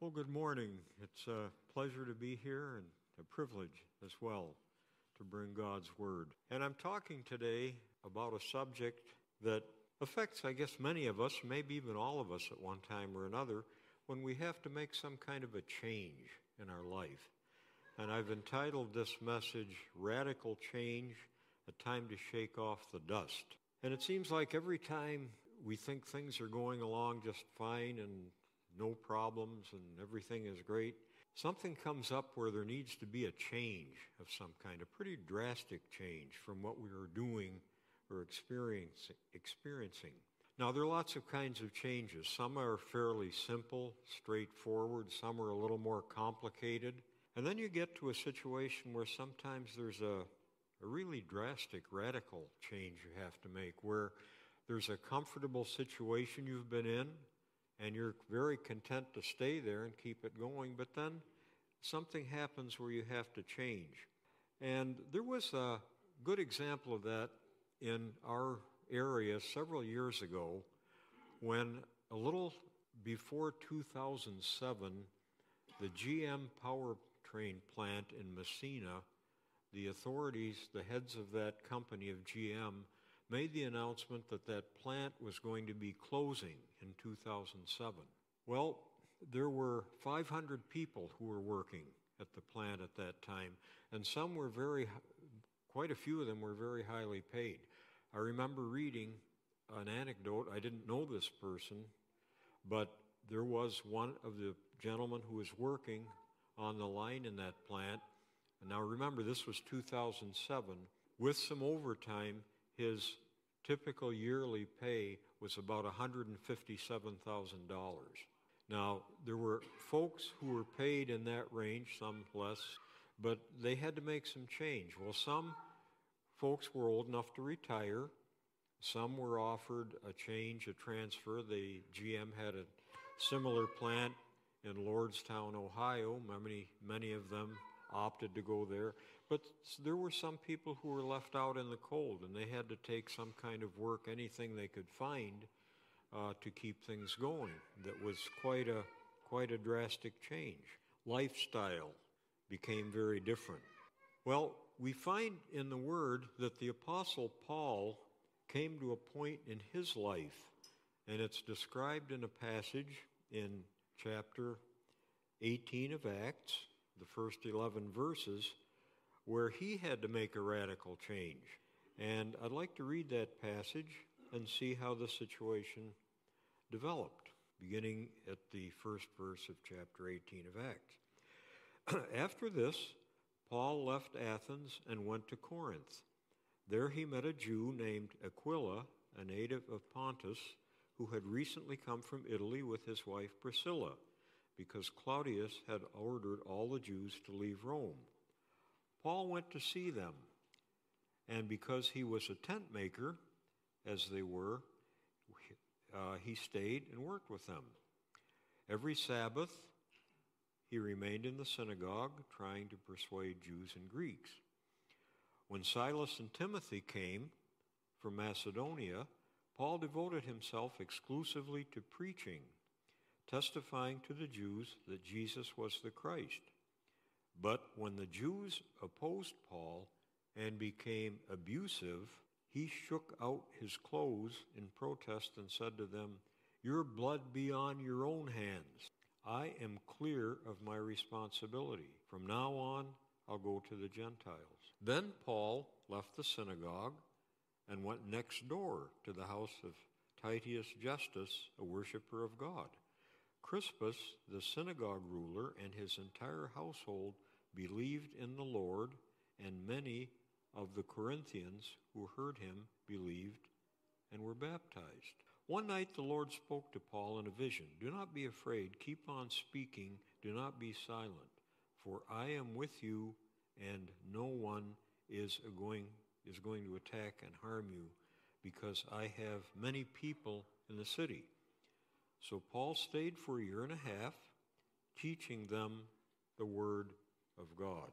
Well, good morning. It's a pleasure to be here and a privilege as well to bring God's Word. And I'm talking today about a subject that affects, I guess, many of us, maybe even all of us at one time or another, when we have to make some kind of a change in our life. And I've entitled this message, Radical Change, a time to shake off the dust. And it seems like every time we think things are going along just fine and no problems and everything is great, something comes up where there needs to be a change of some kind, a pretty drastic change from what we were doing or experiencing. Now, there are lots of kinds of changes. Some are fairly simple, straightforward. Some are a little more complicated. And then you get to a situation where sometimes there's a, a really drastic, radical change you have to make, where there's a comfortable situation you've been in, and you're very content to stay there and keep it going, but then something happens where you have to change. And there was a good example of that in our area several years ago when a little before 2007, the GM powertrain plant in Massena, the authorities, the heads of that company of GM, made the announcement that that plant was going to be closing in 2007. Well, there were 500 people who were working at the plant at that time, and some were very, quite a few of them were very highly paid. I remember reading an anecdote. I didn't know this person, but there was one of the gentlemen who was working on the line in that plant. And now remember, this was 2007. With some overtime, his typical yearly pay was about $157,000. Now, there were folks who were paid in that range, some less, but they had to make some change. Well, some folks were old enough to retire. Some were offered a change, a transfer. The GM had a similar plant in Lordstown, Ohio. Many, many of them opted to go there. But there were some people who were left out in the cold, and they had to take some kind of work, anything they could find, uh, to keep things going. That was quite a quite a drastic change. Lifestyle became very different. Well, we find in the Word that the Apostle Paul came to a point in his life, and it's described in a passage in chapter 18 of Acts, the first 11 verses, where he had to make a radical change. And I'd like to read that passage and see how the situation developed, beginning at the first verse of chapter 18 of Acts. After this, Paul left Athens and went to Corinth. There he met a Jew named Aquila, a native of Pontus, who had recently come from Italy with his wife Priscilla, because Claudius had ordered all the Jews to leave Rome. Paul went to see them, and because he was a tent maker, as they were, uh, he stayed and worked with them. Every Sabbath, he remained in the synagogue, trying to persuade Jews and Greeks. When Silas and Timothy came from Macedonia, Paul devoted himself exclusively to preaching, testifying to the Jews that Jesus was the Christ. But when the Jews opposed Paul and became abusive, he shook out his clothes in protest and said to them, Your blood be on your own hands. I am clear of my responsibility. From now on, I'll go to the Gentiles. Then Paul left the synagogue and went next door to the house of Titius Justus, a worshiper of God. Crispus, the synagogue ruler, and his entire household believed in the Lord, and many of the Corinthians who heard him believed and were baptized. One night the Lord spoke to Paul in a vision Do not be afraid, keep on speaking, do not be silent, for I am with you, and no one is going, is going to attack and harm you, because I have many people in the city. So Paul stayed for a year and a half, teaching them the word of God.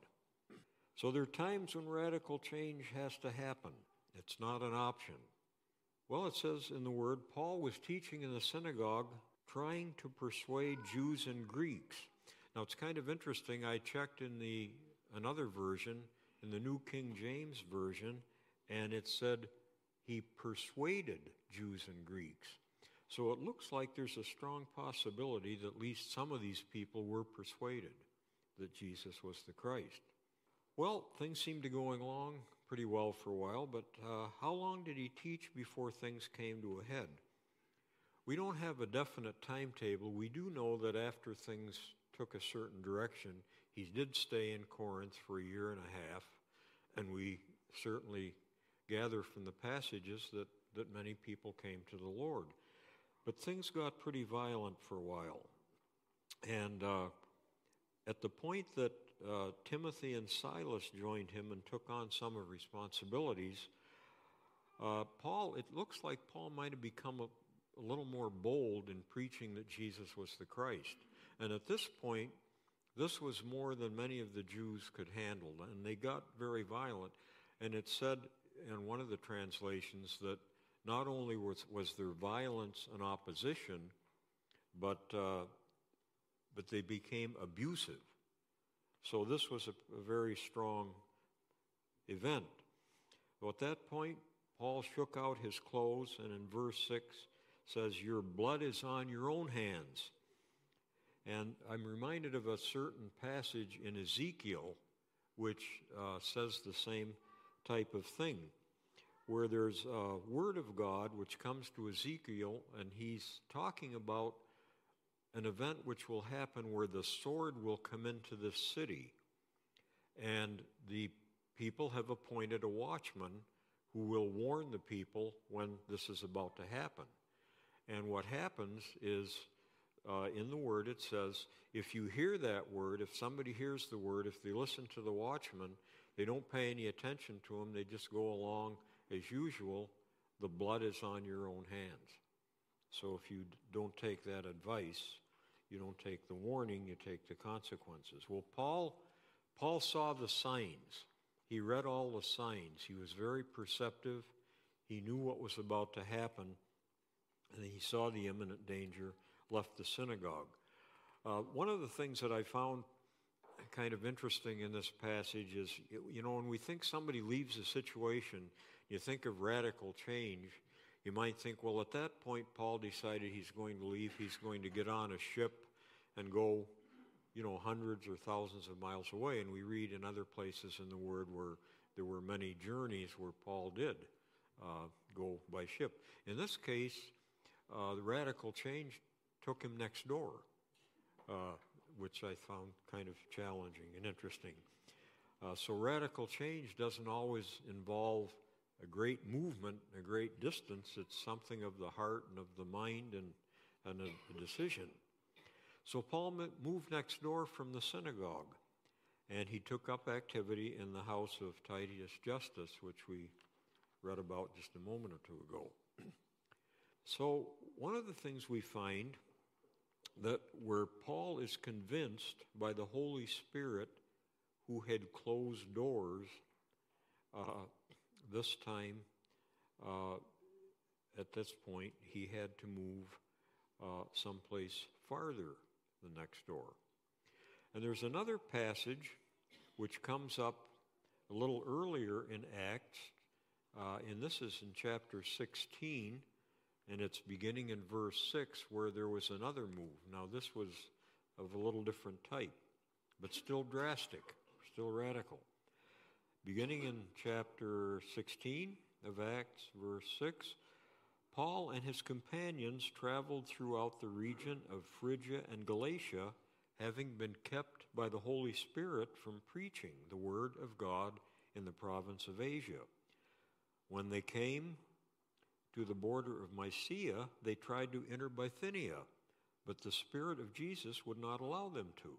So there are times when radical change has to happen. It's not an option. Well, it says in the Word, Paul was teaching in the synagogue trying to persuade Jews and Greeks. Now it's kind of interesting. I checked in the another version, in the New King James version, and it said he persuaded Jews and Greeks. So it looks like there's a strong possibility that at least some of these people were persuaded that Jesus was the Christ. Well, things seemed to going along pretty well for a while, but uh, how long did he teach before things came to a head? We don't have a definite timetable. We do know that after things took a certain direction, he did stay in Corinth for a year and a half, and we certainly gather from the passages that, that many people came to the Lord. But things got pretty violent for a while. And uh, at the point that uh, Timothy and Silas joined him and took on some of responsibilities, uh, Paul, it looks like Paul might have become a, a little more bold in preaching that Jesus was the Christ. And at this point, this was more than many of the Jews could handle, and they got very violent. And it said in one of the translations that not only was, was there violence and opposition, but, uh, but they became abusive. So this was a, a very strong event. Well, at that point, Paul shook out his clothes, and in verse 6 says, Your blood is on your own hands. And I'm reminded of a certain passage in Ezekiel which uh, says the same type of thing, where there's a word of God which comes to Ezekiel, and he's talking about an event which will happen where the sword will come into the city. And the people have appointed a watchman who will warn the people when this is about to happen. And what happens is, uh, in the word, it says, if you hear that word, if somebody hears the word, if they listen to the watchman, they don't pay any attention to him, they just go along as usual, the blood is on your own hands. So if you don't take that advice, you don't take the warning, you take the consequences. Well, Paul, Paul saw the signs. He read all the signs. He was very perceptive. He knew what was about to happen, and he saw the imminent danger, left the synagogue. Uh, one of the things that I found kind of interesting in this passage is, you know, when we think somebody leaves a situation, you think of radical change. You might think, well, at that point, Paul decided he's going to leave. He's going to get on a ship and go, you know, hundreds or thousands of miles away. And we read in other places in the Word where there were many journeys where Paul did uh, go by ship. In this case, uh, the radical change took him next door, uh, which I found kind of challenging and interesting. Uh, so radical change doesn't always involve a great movement, a great distance. It's something of the heart and of the mind and, and a, a decision. So Paul moved next door from the synagogue, and he took up activity in the house of Titius Justus, which we read about just a moment or two ago. so one of the things we find that where Paul is convinced by the Holy Spirit who had closed doors uh, this time, uh, at this point, he had to move uh, someplace farther the next door. And there's another passage which comes up a little earlier in Acts, uh, and this is in chapter 16, and it's beginning in verse 6, where there was another move. Now, this was of a little different type, but still drastic, still radical. Beginning in chapter 16 of Acts, verse 6, Paul and his companions traveled throughout the region of Phrygia and Galatia, having been kept by the Holy Spirit from preaching the word of God in the province of Asia. When they came to the border of Mysia, they tried to enter Bithynia, but the Spirit of Jesus would not allow them to.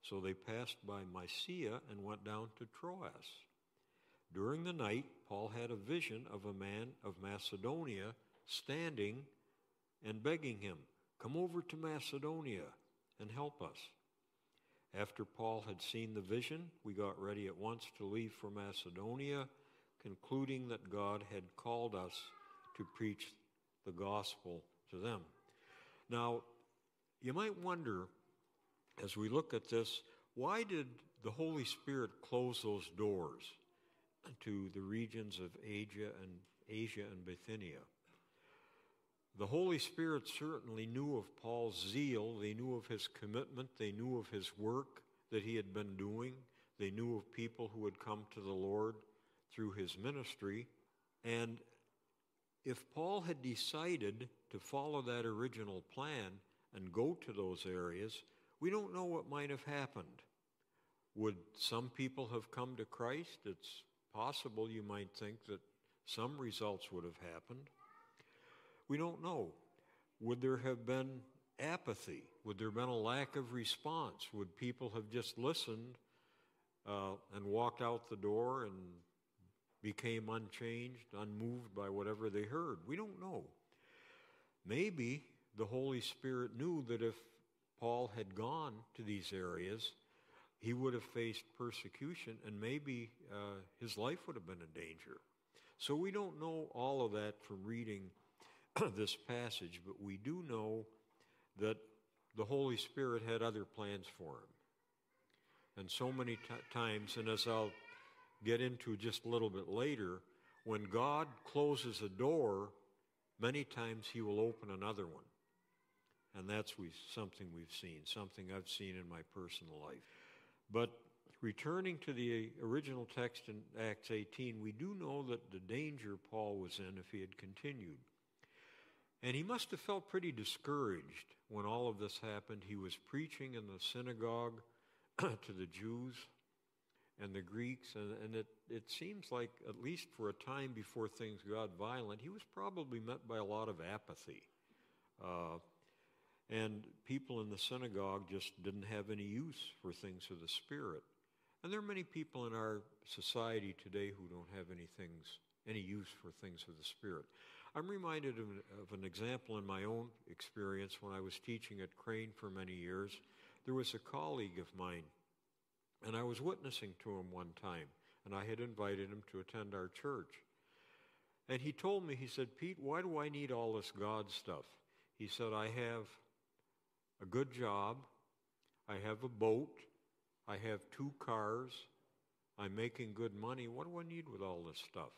So they passed by Mysia and went down to Troas. During the night, Paul had a vision of a man of Macedonia standing and begging him, Come over to Macedonia and help us. After Paul had seen the vision, we got ready at once to leave for Macedonia, concluding that God had called us to preach the gospel to them. Now, you might wonder, as we look at this, why did the Holy Spirit close those doors to the regions of Asia and Asia and Bithynia? The Holy Spirit certainly knew of Paul's zeal. They knew of his commitment. They knew of his work that he had been doing. They knew of people who had come to the Lord through his ministry. And if Paul had decided to follow that original plan and go to those areas, we don't know what might have happened. Would some people have come to Christ? It's possible you might think that some results would have happened. We don't know. Would there have been apathy? Would there have been a lack of response? Would people have just listened uh, and walked out the door and became unchanged, unmoved by whatever they heard? We don't know. Maybe the Holy Spirit knew that if Paul had gone to these areas, he would have faced persecution and maybe uh, his life would have been in danger. So we don't know all of that from reading this passage, but we do know that the Holy Spirit had other plans for him. And so many t- times, and as I'll get into just a little bit later, when God closes a door, many times he will open another one. And that's we, something we've seen, something I've seen in my personal life. But returning to the original text in Acts 18, we do know that the danger Paul was in if he had continued. And he must have felt pretty discouraged when all of this happened. He was preaching in the synagogue to the Jews and the Greeks, and, and it, it seems like, at least for a time before things got violent, he was probably met by a lot of apathy. Uh, and people in the synagogue just didn't have any use for things of the Spirit. And there are many people in our society today who don't have any things, any use for things of the Spirit. I'm reminded of, of an example in my own experience when I was teaching at Crane for many years. There was a colleague of mine, and I was witnessing to him one time, and I had invited him to attend our church. And he told me, he said, Pete, why do I need all this God stuff? He said, I have a good job, I have a boat, I have two cars, I'm making good money. What do I need with all this stuff?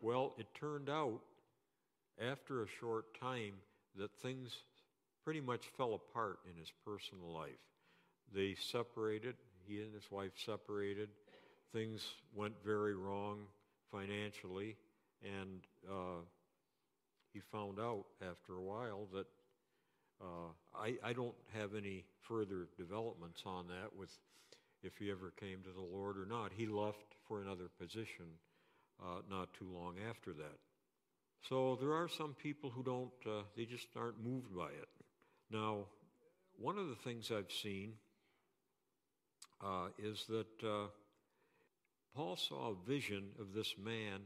Well, it turned out after a short time that things pretty much fell apart in his personal life. They separated, he and his wife separated. Things went very wrong financially, and uh, he found out after a while that uh, I, I don't have any further developments on that with if he ever came to the Lord or not. He left for another position uh, not too long after that. So there are some people who don't, uh, they just aren't moved by it. Now, one of the things I've seen uh, is that uh, Paul saw a vision of this man,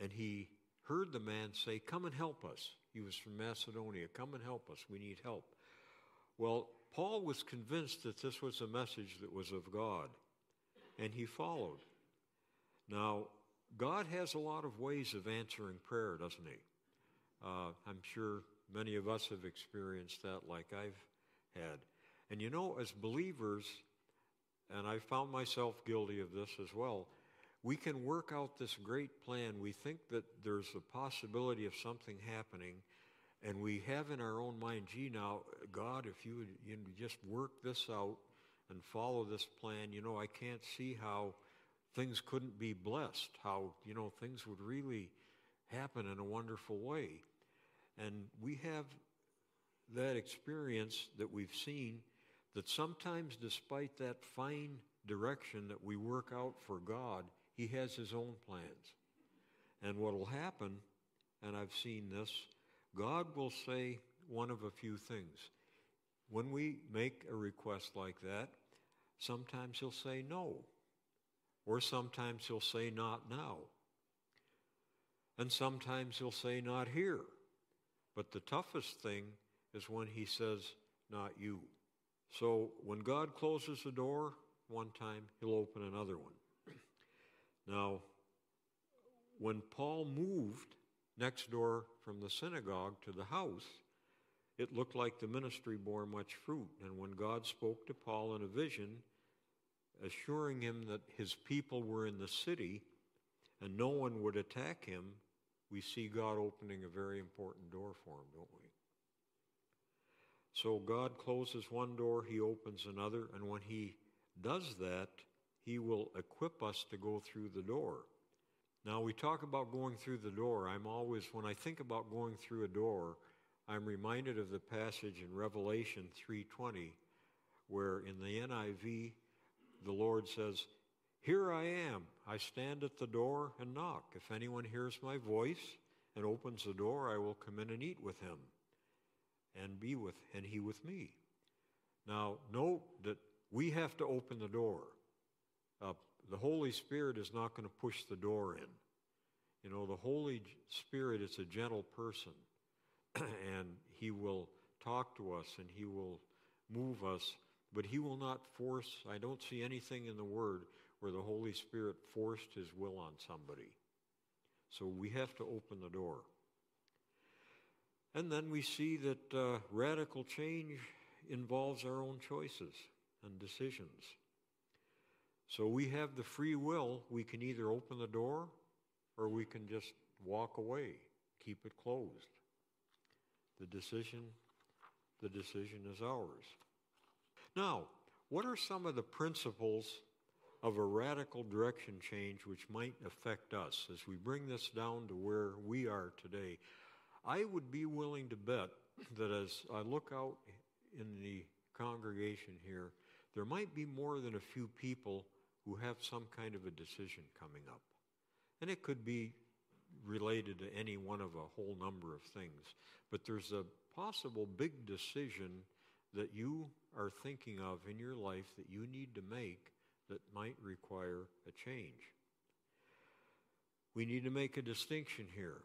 and he heard the man say, Come and help us. He was from Macedonia. Come and help us. We need help. Well, Paul was convinced that this was a message that was of God, and he followed. Now, God has a lot of ways of answering prayer, doesn't He? Uh, I'm sure many of us have experienced that like I've had. And you know, as believers, and I found myself guilty of this as well, we can work out this great plan. We think that there's a possibility of something happening, and we have in our own mind, gee, now, God, if you would you know, just work this out and follow this plan, you know, I can't see how things couldn't be blessed, how, you know, things would really happen in a wonderful way. And we have that experience that we've seen that sometimes, despite that fine direction that we work out for God, He has His own plans. And what will happen, and I've seen this, God will say one of a few things. When we make a request like that, sometimes He'll say no. Or sometimes he'll say, Not now. And sometimes he'll say, Not here. But the toughest thing is when he says, Not you. So when God closes a door one time, he'll open another one. Now, when Paul moved next door from the synagogue to the house, it looked like the ministry bore much fruit. And when God spoke to Paul in a vision, assuring him that his people were in the city and no one would attack him, we see God opening a very important door for him, don't we? So God closes one door, he opens another, and when he does that, he will equip us to go through the door. Now, we talk about going through the door. I'm always, when I think about going through a door, I'm reminded of the passage in Revelation 3:20 where in the NIV the Lord says, "Here I am. I stand at the door and knock. If anyone hears my voice and opens the door, I will come in and eat with him and be with and he with me." Now, note that we have to open the door. Uh, the Holy Spirit is not going to push the door in. You know, the Holy Spirit is a gentle person. and he will talk to us and he will move us, but he will not force. I don't see anything in the Word where the Holy Spirit forced his will on somebody. So we have to open the door. And then we see that uh, radical change involves our own choices and decisions. So we have the free will. We can either open the door or we can just walk away, keep it closed. The decision, the decision is ours. Now, what are some of the principles of a radical direction change which might affect us as we bring this down to where we are today? I would be willing to bet that as I look out in the congregation here, there might be more than a few people who have some kind of a decision coming up. And it could be related to any one of a whole number of things. But there's a possible big decision that you are thinking of in your life that you need to make that might require a change. We need to make a distinction here.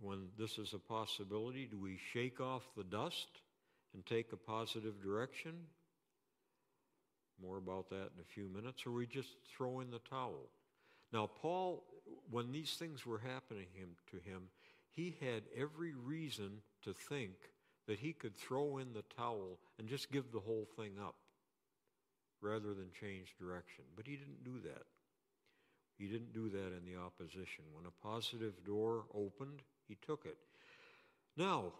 When this is a possibility, do we shake off the dust and take a positive direction? More about that in a few minutes. Or we just throw in the towel. Now, Paul, when these things were happening him, to him, he had every reason to think that he could throw in the towel and just give the whole thing up rather than change direction. But he didn't do that. He didn't do that in the opposition. When a positive door opened, he took it. Now,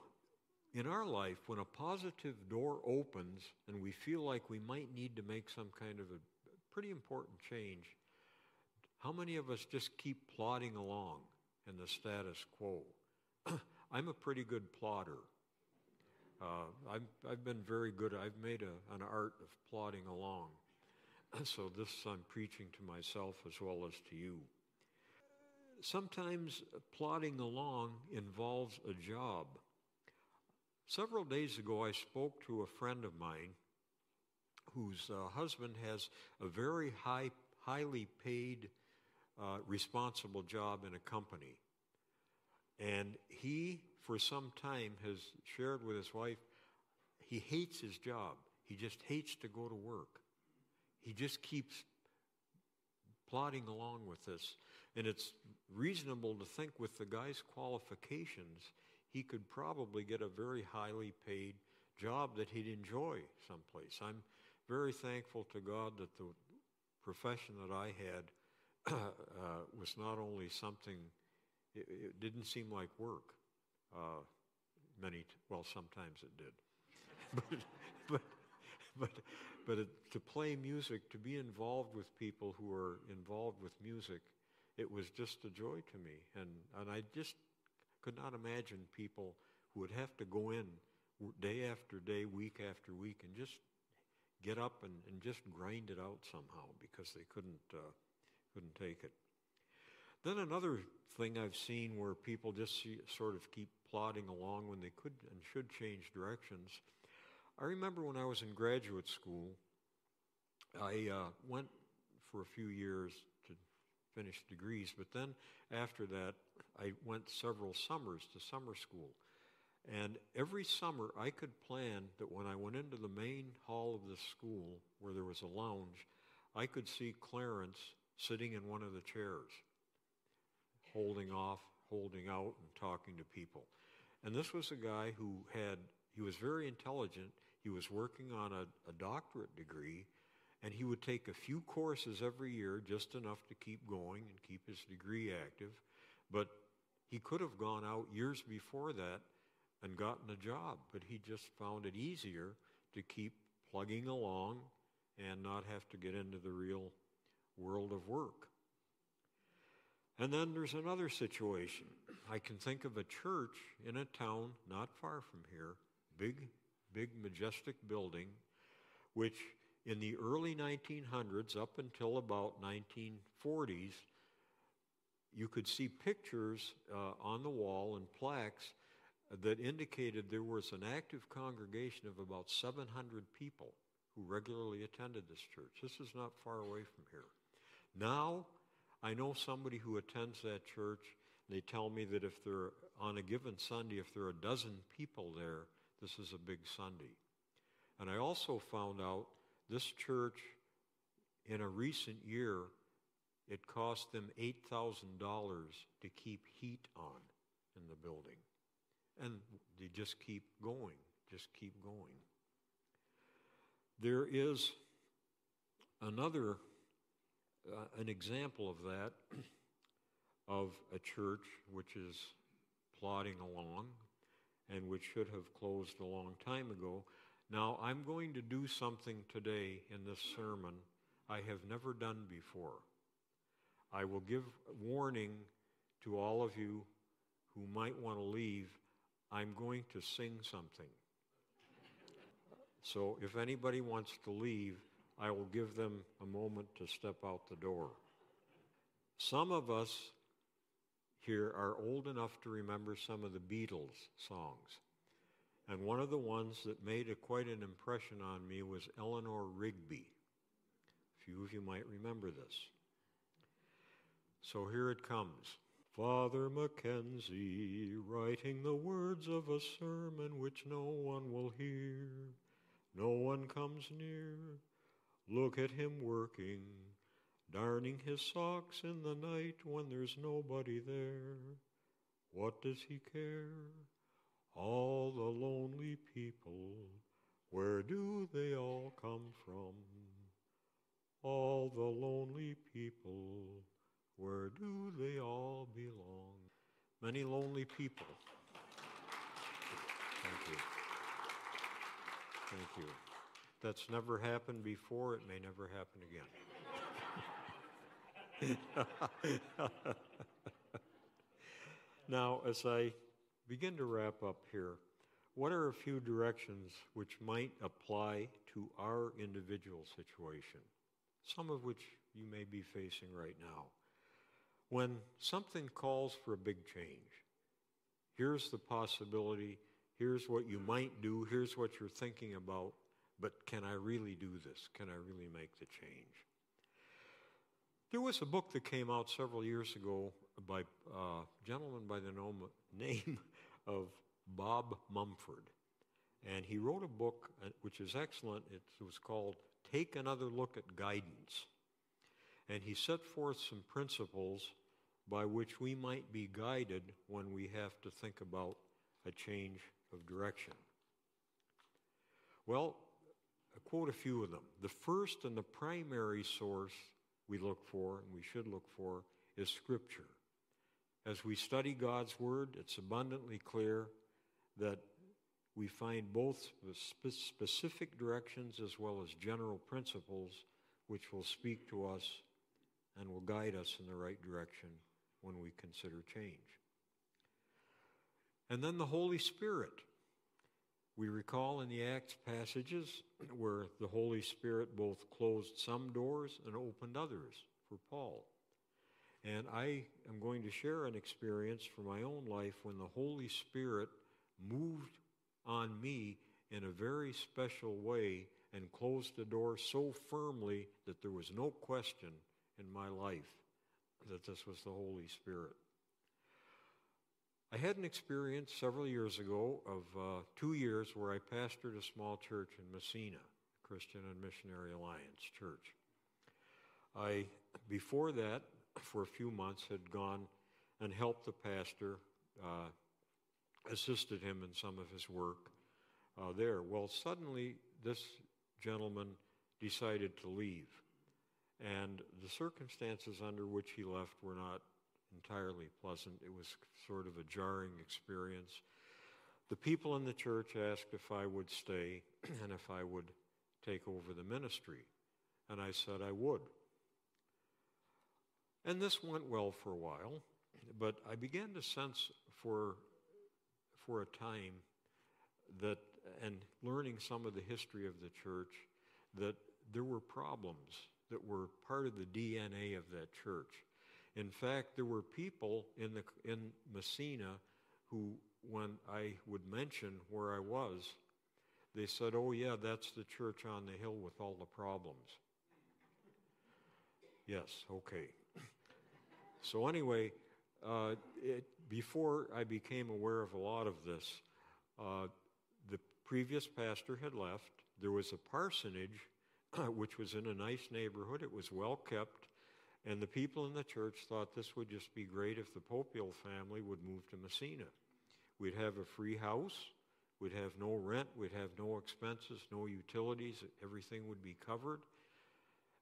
in our life, when a positive door opens and we feel like we might need to make some kind of a pretty important change, how many of us just keep plodding along in the status quo? I'm a pretty good plodder. Uh, I've, I've been very good. I've made a, an art of plodding along. so this I'm preaching to myself as well as to you. Sometimes plodding along involves a job. Several days ago, I spoke to a friend of mine whose uh, husband has a very high, highly paid, uh, responsible job in a company. And he, for some time, has shared with his wife, he hates his job. He just hates to go to work. He just keeps plodding along with this. And it's reasonable to think with the guy's qualifications, he could probably get a very highly paid job that he'd enjoy someplace. I'm very thankful to God that the profession that I had uh, was not only something it, it didn't seem like work. Uh, many, t- well, sometimes it did. but, but, but, but it, to play music, to be involved with people who are involved with music, it was just a joy to me. And, and I just could not imagine people who would have to go in day after day, week after week, and just get up and, and just grind it out somehow because they couldn't, uh, couldn't take it. Then another thing I've seen where people just see, sort of keep plodding along when they could and should change directions. I remember when I was in graduate school, I uh, went for a few years to finish degrees, but then after that, I went several summers to summer school. And every summer, I could plan that when I went into the main hall of the school where there was a lounge, I could see Clarence sitting in one of the chairs holding off, holding out, and talking to people. And this was a guy who had he was very intelligent. He was working on a, a doctorate degree, and he would take a few courses every year, just enough to keep going and keep his degree active. But he could have gone out years before that and gotten a job, but he just found it easier to keep plugging along and not have to get into the real world of work. And then there's another situation. I can think of a church in a town not far from here, big, big, majestic building, which in the early 1900s up until about 1940s, you could see pictures uh, on the wall and plaques that indicated there was an active congregation of about 700 people who regularly attended this church. This is not far away from here. Now, I know somebody who attends that church. They tell me that if they're on a given Sunday, if there are a dozen people there, this is a big Sunday. And I also found out this church, in a recent year, it cost them $8,000 to keep heat on in the building. And they just keep going, just keep going. There is another uh, an example of that, of a church which is plodding along and which should have closed a long time ago. Now, I'm going to do something today in this sermon I have never done before. I will give warning to all of you who might want to leave. I'm going to sing something. So if anybody wants to leave, I will give them a moment to step out the door. Some of us here are old enough to remember some of the Beatles songs. And one of the ones that made a, quite an impression on me was Eleanor Rigby. A few of you might remember this. So here it comes. Father Mackenzie, writing the words of a sermon which no one will hear, no one comes near Look at him working, darning his socks in the night when there's nobody there. What does he care? All the lonely people, where do they all come from? All the lonely people, where do they all belong? Many lonely people. Thank you. Thank you that's never happened before, it may never happen again. now, as I begin to wrap up here, what are a few directions which might apply to our individual situation, some of which you may be facing right now? When something calls for a big change, here's the possibility, here's what you might do, here's what you're thinking about, but can I really do this? Can I really make the change? There was a book that came out several years ago by a gentleman by the name of Bob Mumford. And he wrote a book uh, which is excellent. It was called Take Another Look at Guidance. And he set forth some principles by which we might be guided when we have to think about a change of direction. Well, I quote a few of them. The first and the primary source we look for, and we should look for, is Scripture. As we study God's Word, it's abundantly clear that we find both specific directions as well as general principles which will speak to us and will guide us in the right direction when we consider change. And then the Holy Spirit. We recall in the Acts passages where the Holy Spirit both closed some doors and opened others for Paul. And I am going to share an experience from my own life when the Holy Spirit moved on me in a very special way and closed the door so firmly that there was no question in my life that this was the Holy Spirit. I had an experience several years ago of uh, two years where I pastored a small church in Massena, Christian and Missionary Alliance Church. I, before that, for a few months, had gone and helped the pastor, uh, assisted him in some of his work uh, there. Well, suddenly this gentleman decided to leave. And the circumstances under which he left were not entirely pleasant. It was sort of a jarring experience. The people in the church asked if I would stay and if I would take over the ministry. And I said I would. And this went well for a while, but I began to sense for, for a time that, and learning some of the history of the church, that there were problems that were part of the DNA of that church. In fact, there were people in, the, in Massena who, when I would mention where I was, they said, Oh, yeah, that's the church on the hill with all the problems. Yes, okay. So, anyway, uh, it, before I became aware of a lot of this, uh, the previous pastor had left. There was a parsonage, which was in a nice neighborhood. It was well kept. And the people in the church thought this would just be great if the Popiel family would move to Massena. We'd have a free house. We'd have no rent. We'd have no expenses, no utilities. Everything would be covered.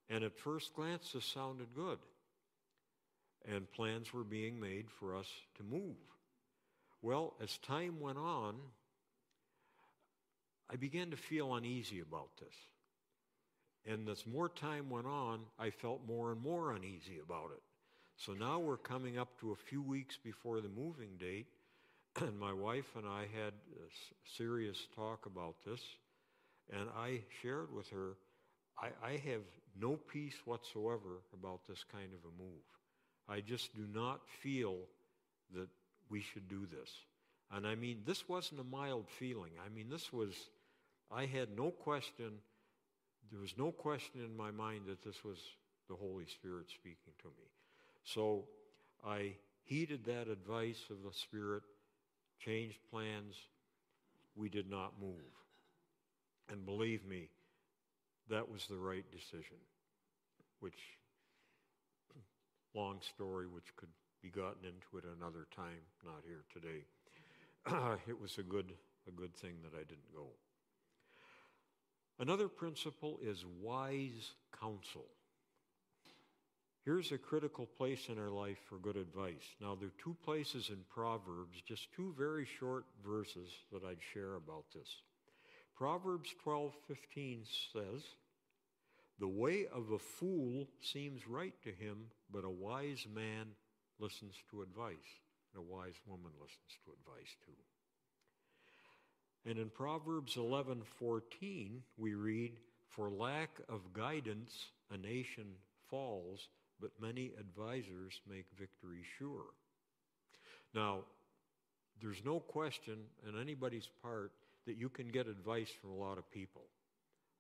And at first glance, this sounded good. And plans were being made for us to move. Well, as time went on, I began to feel uneasy about this. And as more time went on, I felt more and more uneasy about it. So now we're coming up to a few weeks before the moving date, and my wife and I had a serious talk about this, and I shared with her, I, I have no peace whatsoever about this kind of a move. I just do not feel that we should do this. And I mean, this wasn't a mild feeling. I mean, this was, I had no question there was no question in my mind that this was the Holy Spirit speaking to me. So I heeded that advice of the Spirit, changed plans. We did not move. And believe me, that was the right decision, which, long story, which could be gotten into at another time, not here today. it was a good, a good thing that I didn't go. Another principle is wise counsel. Here's a critical place in our life for good advice. Now, there are two places in Proverbs, just two very short verses that I'd share about this. Proverbs 12:15 says, "The way of a fool seems right to him, but a wise man listens to advice, and a wise woman listens to advice too." And in Proverbs 11:14 we read, "For lack of guidance a nation falls, but many advisers make victory sure." Now, there's no question on anybody's part that you can get advice from a lot of people.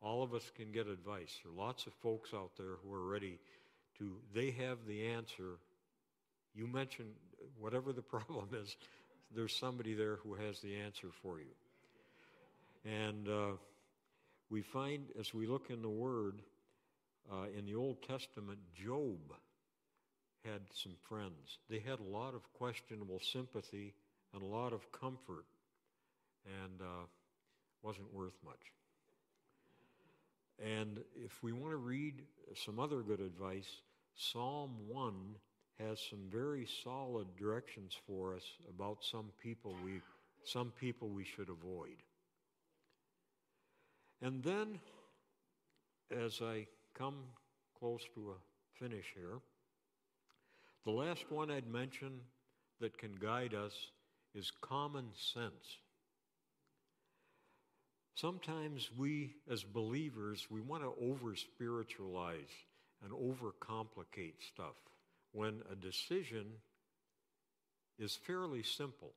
All of us can get advice. There are lots of folks out there who are ready to, they have the answer. You mention whatever the problem is, there's somebody there who has the answer for you. And uh, we find, as we look in the Word, uh, in the Old Testament, Job had some friends. They had a lot of questionable sympathy and a lot of comfort, and uh, wasn't worth much. And if we want to read some other good advice, Psalm 1 has some very solid directions for us about some people we, some people we should avoid. And then, as I come close to a finish here, the last one I'd mention that can guide us is common sense. Sometimes we, as believers, we want to over spiritualize and overcomplicate stuff when a decision is fairly simple,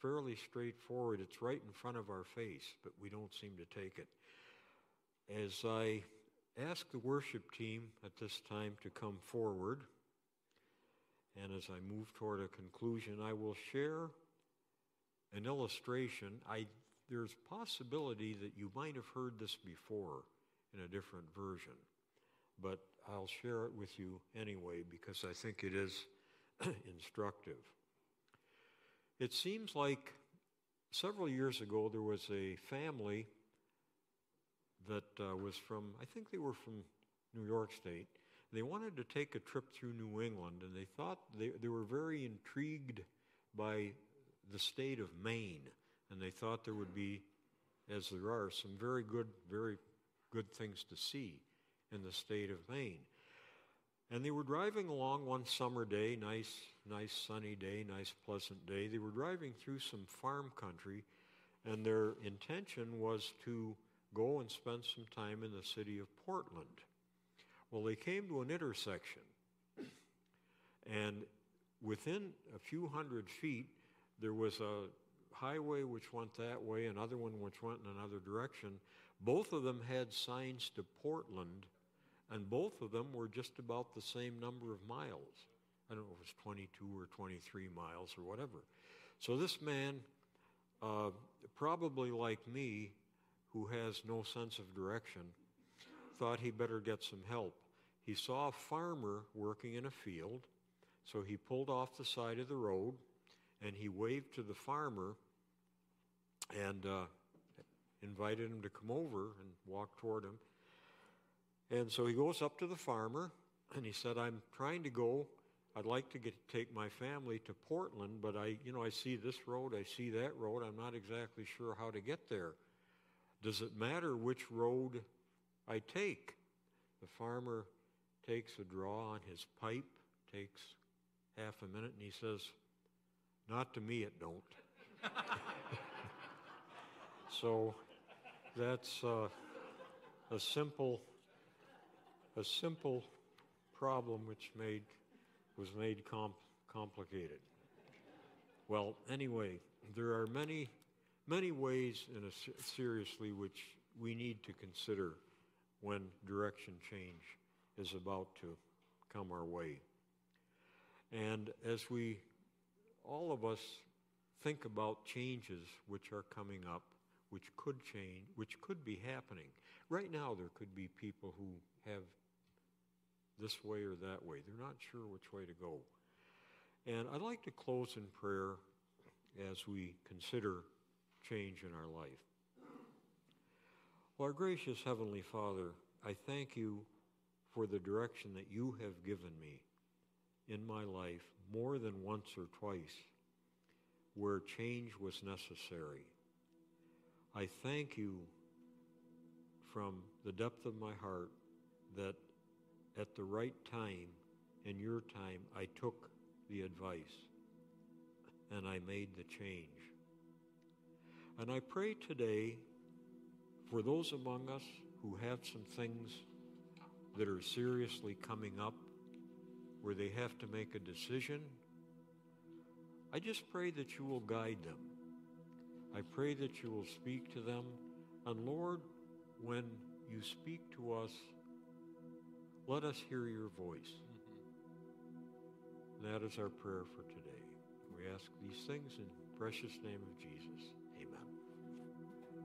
fairly straightforward. It's right in front of our face, but we don't seem to take it. As I ask the worship team at this time to come forward, and as I move toward a conclusion, I will share an illustration. I, there's possibility that you might have heard this before in a different version, but I'll share it with you anyway because I think it is instructive. It seems like several years ago, there was a family that uh, was from, I think they were from New York State. They wanted to take a trip through New England, and they thought they, they were very intrigued by the state of Maine, and they thought there would be, as there are, some very good, very good things to see in the state of Maine. And they were driving along one summer day, nice, nice sunny day, nice pleasant day. They were driving through some farm country, and their intention was to go and spend some time in the city of Portland. Well, they came to an intersection, and within a few hundred feet, there was a highway which went that way, another one which went in another direction. Both of them had signs to Portland, and both of them were just about the same number of miles. I don't know if it was 22 or 23 miles or whatever. So this man, uh, probably like me, who has no sense of direction, thought he better get some help. He saw a farmer working in a field, so he pulled off the side of the road and he waved to the farmer and uh, invited him to come over and walk toward him. And so he goes up to the farmer and he said, I'm trying to go. I'd like to get, take my family to Portland, but I, you know, I see this road, I see that road. I'm not exactly sure how to get there. Does it matter which road I take? The farmer takes a draw on his pipe, takes half a minute, and he says, Not to me, it don't. so that's uh, a simple, a simple problem which made was made comp- complicated. Well, anyway, there are many many ways in a, seriously which we need to consider when direction change is about to come our way. And as we, all of us, think about changes which are coming up, which could change, which could be happening. Right now, there could be people who have this way or that way. They're not sure which way to go. And I'd like to close in prayer as we consider change in our life. Well, our gracious Heavenly Father, I thank you for the direction that you have given me in my life more than once or twice where change was necessary. I thank you from the depth of my heart that at the right time, in your time, I took the advice and I made the change. And I pray today for those among us who have some things that are seriously coming up where they have to make a decision. I just pray that you will guide them. I pray that you will speak to them. And Lord, when you speak to us, let us hear your voice. Mm-hmm. That is our prayer for today. We ask these things in the precious name of Jesus.